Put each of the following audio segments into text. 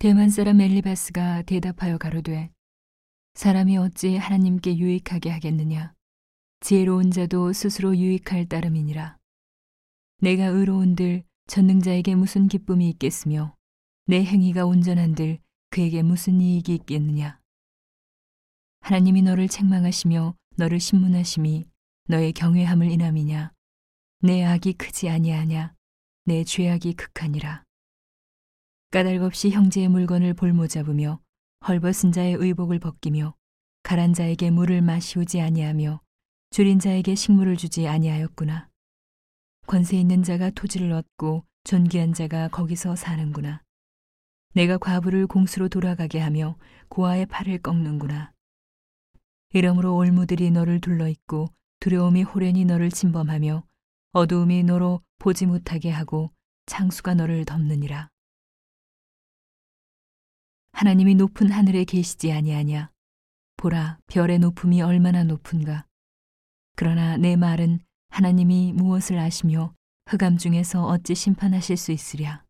대만 사람 엘리바스가 대답하여 가로되 사람이 어찌 하나님께 유익하게 하겠느냐? 지혜로운 자도 스스로 유익할 따름이니라. 내가 의로운들 전능자에게 무슨 기쁨이 있겠으며 내 행위가 온전한들 그에게 무슨 이익이 있겠느냐? 하나님이 너를 책망하시며 너를 신문하심이 너의 경외함을 인함이냐? 내 악이 크지 아니하냐? 내 죄악이 극하니라 까닭없이 형제의 물건을 볼모 잡으며 헐벗은 자의 의복을 벗기며 가란 자에게 물을 마시우지 아니하며 줄인 자에게 식물을 주지 아니하였구나. 권세 있는 자가 토지를 얻고 존귀한 자가 거기서 사는구나. 내가 과부를 공수로 돌아가게 하며 고아의 팔을 꺾는구나. 이러므로 올무들이 너를 둘러있고 두려움이 호련히 너를 침범하며 어두움이 너로 보지 못하게 하고 창수가 너를 덮느니라. 하나님이 높은 하늘에 계시지 아니하냐. 보라, 별의 높음이 얼마나 높은가. 그러나 내 말은 하나님이 무엇을 아시며 흑암 중에서 어찌 심판하실 수 있으랴.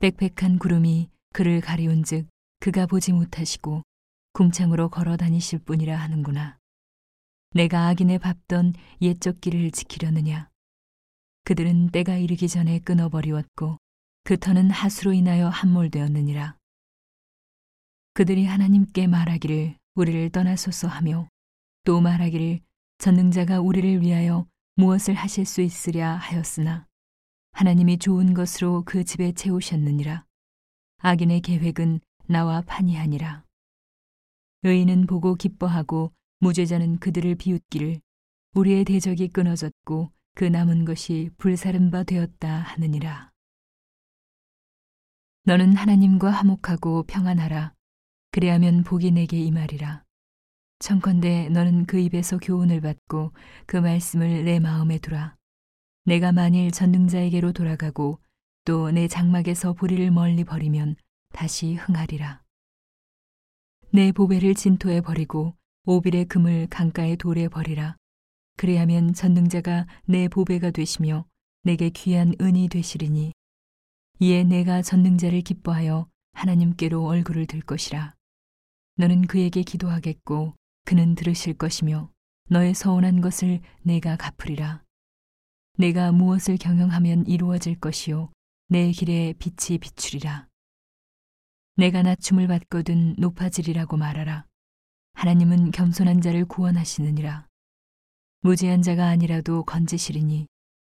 빽빽한 구름이 그를 가리운즉 그가 보지 못하시고 궁창으로 걸어 다니실 뿐이라 하는구나. 내가 악인의 밟던 옛적 길을 지키려느냐. 그들은 때가 이르기 전에 끊어버리웠고 그 터는 하수로 인하여 함몰되었느니라. 그들이 하나님께 말하기를 우리를 떠나소서 하며 또 말하기를 전능자가 우리를 위하여 무엇을 하실 수 있으랴 하였으나 하나님이 좋은 것으로 그 집에 채우셨느니라. 악인의 계획은 나와 판이하니라. 의인은 보고 기뻐하고 무죄자는 그들을 비웃기를 우리의 대적이 끊어졌고 그 남은 것이 불사른 바 되었다 하느니라. 너는 하나님과 화목하고 평안하라. 그리하면 복이 내게 임하리라. 청컨대 너는 그 입에서 교훈을 받고 그 말씀을 내 마음에 두라. 내가 만일 전능자에게로 돌아가고 또 내 장막에서 보리를 멀리 버리면 다시 흥하리라. 내 보배를 진토에 버리고 오빌의 금을 강가의 돌에 버리라. 그래야면 전능자가 내 보배가 되시며 내게 귀한 은이 되시리니 이에 내가 전능자를 기뻐하여 하나님께로 얼굴을 들 것이라. 너는 그에게 기도하겠고 그는 들으실 것이며 너의 서운한 것을 내가 갚으리라. 내가 무엇을 경영하면 이루어질 것이요 내 길에 빛이 비추리라. 내가 낮춤을 받거든 높아지리라고 말하라. 하나님은 겸손한 자를 구원하시느니라. 무지한 자가 아니라도 건지시리니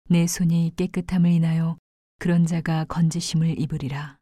내 손이 깨끗함을 인하여 그런 자가 건지심을 입으리라.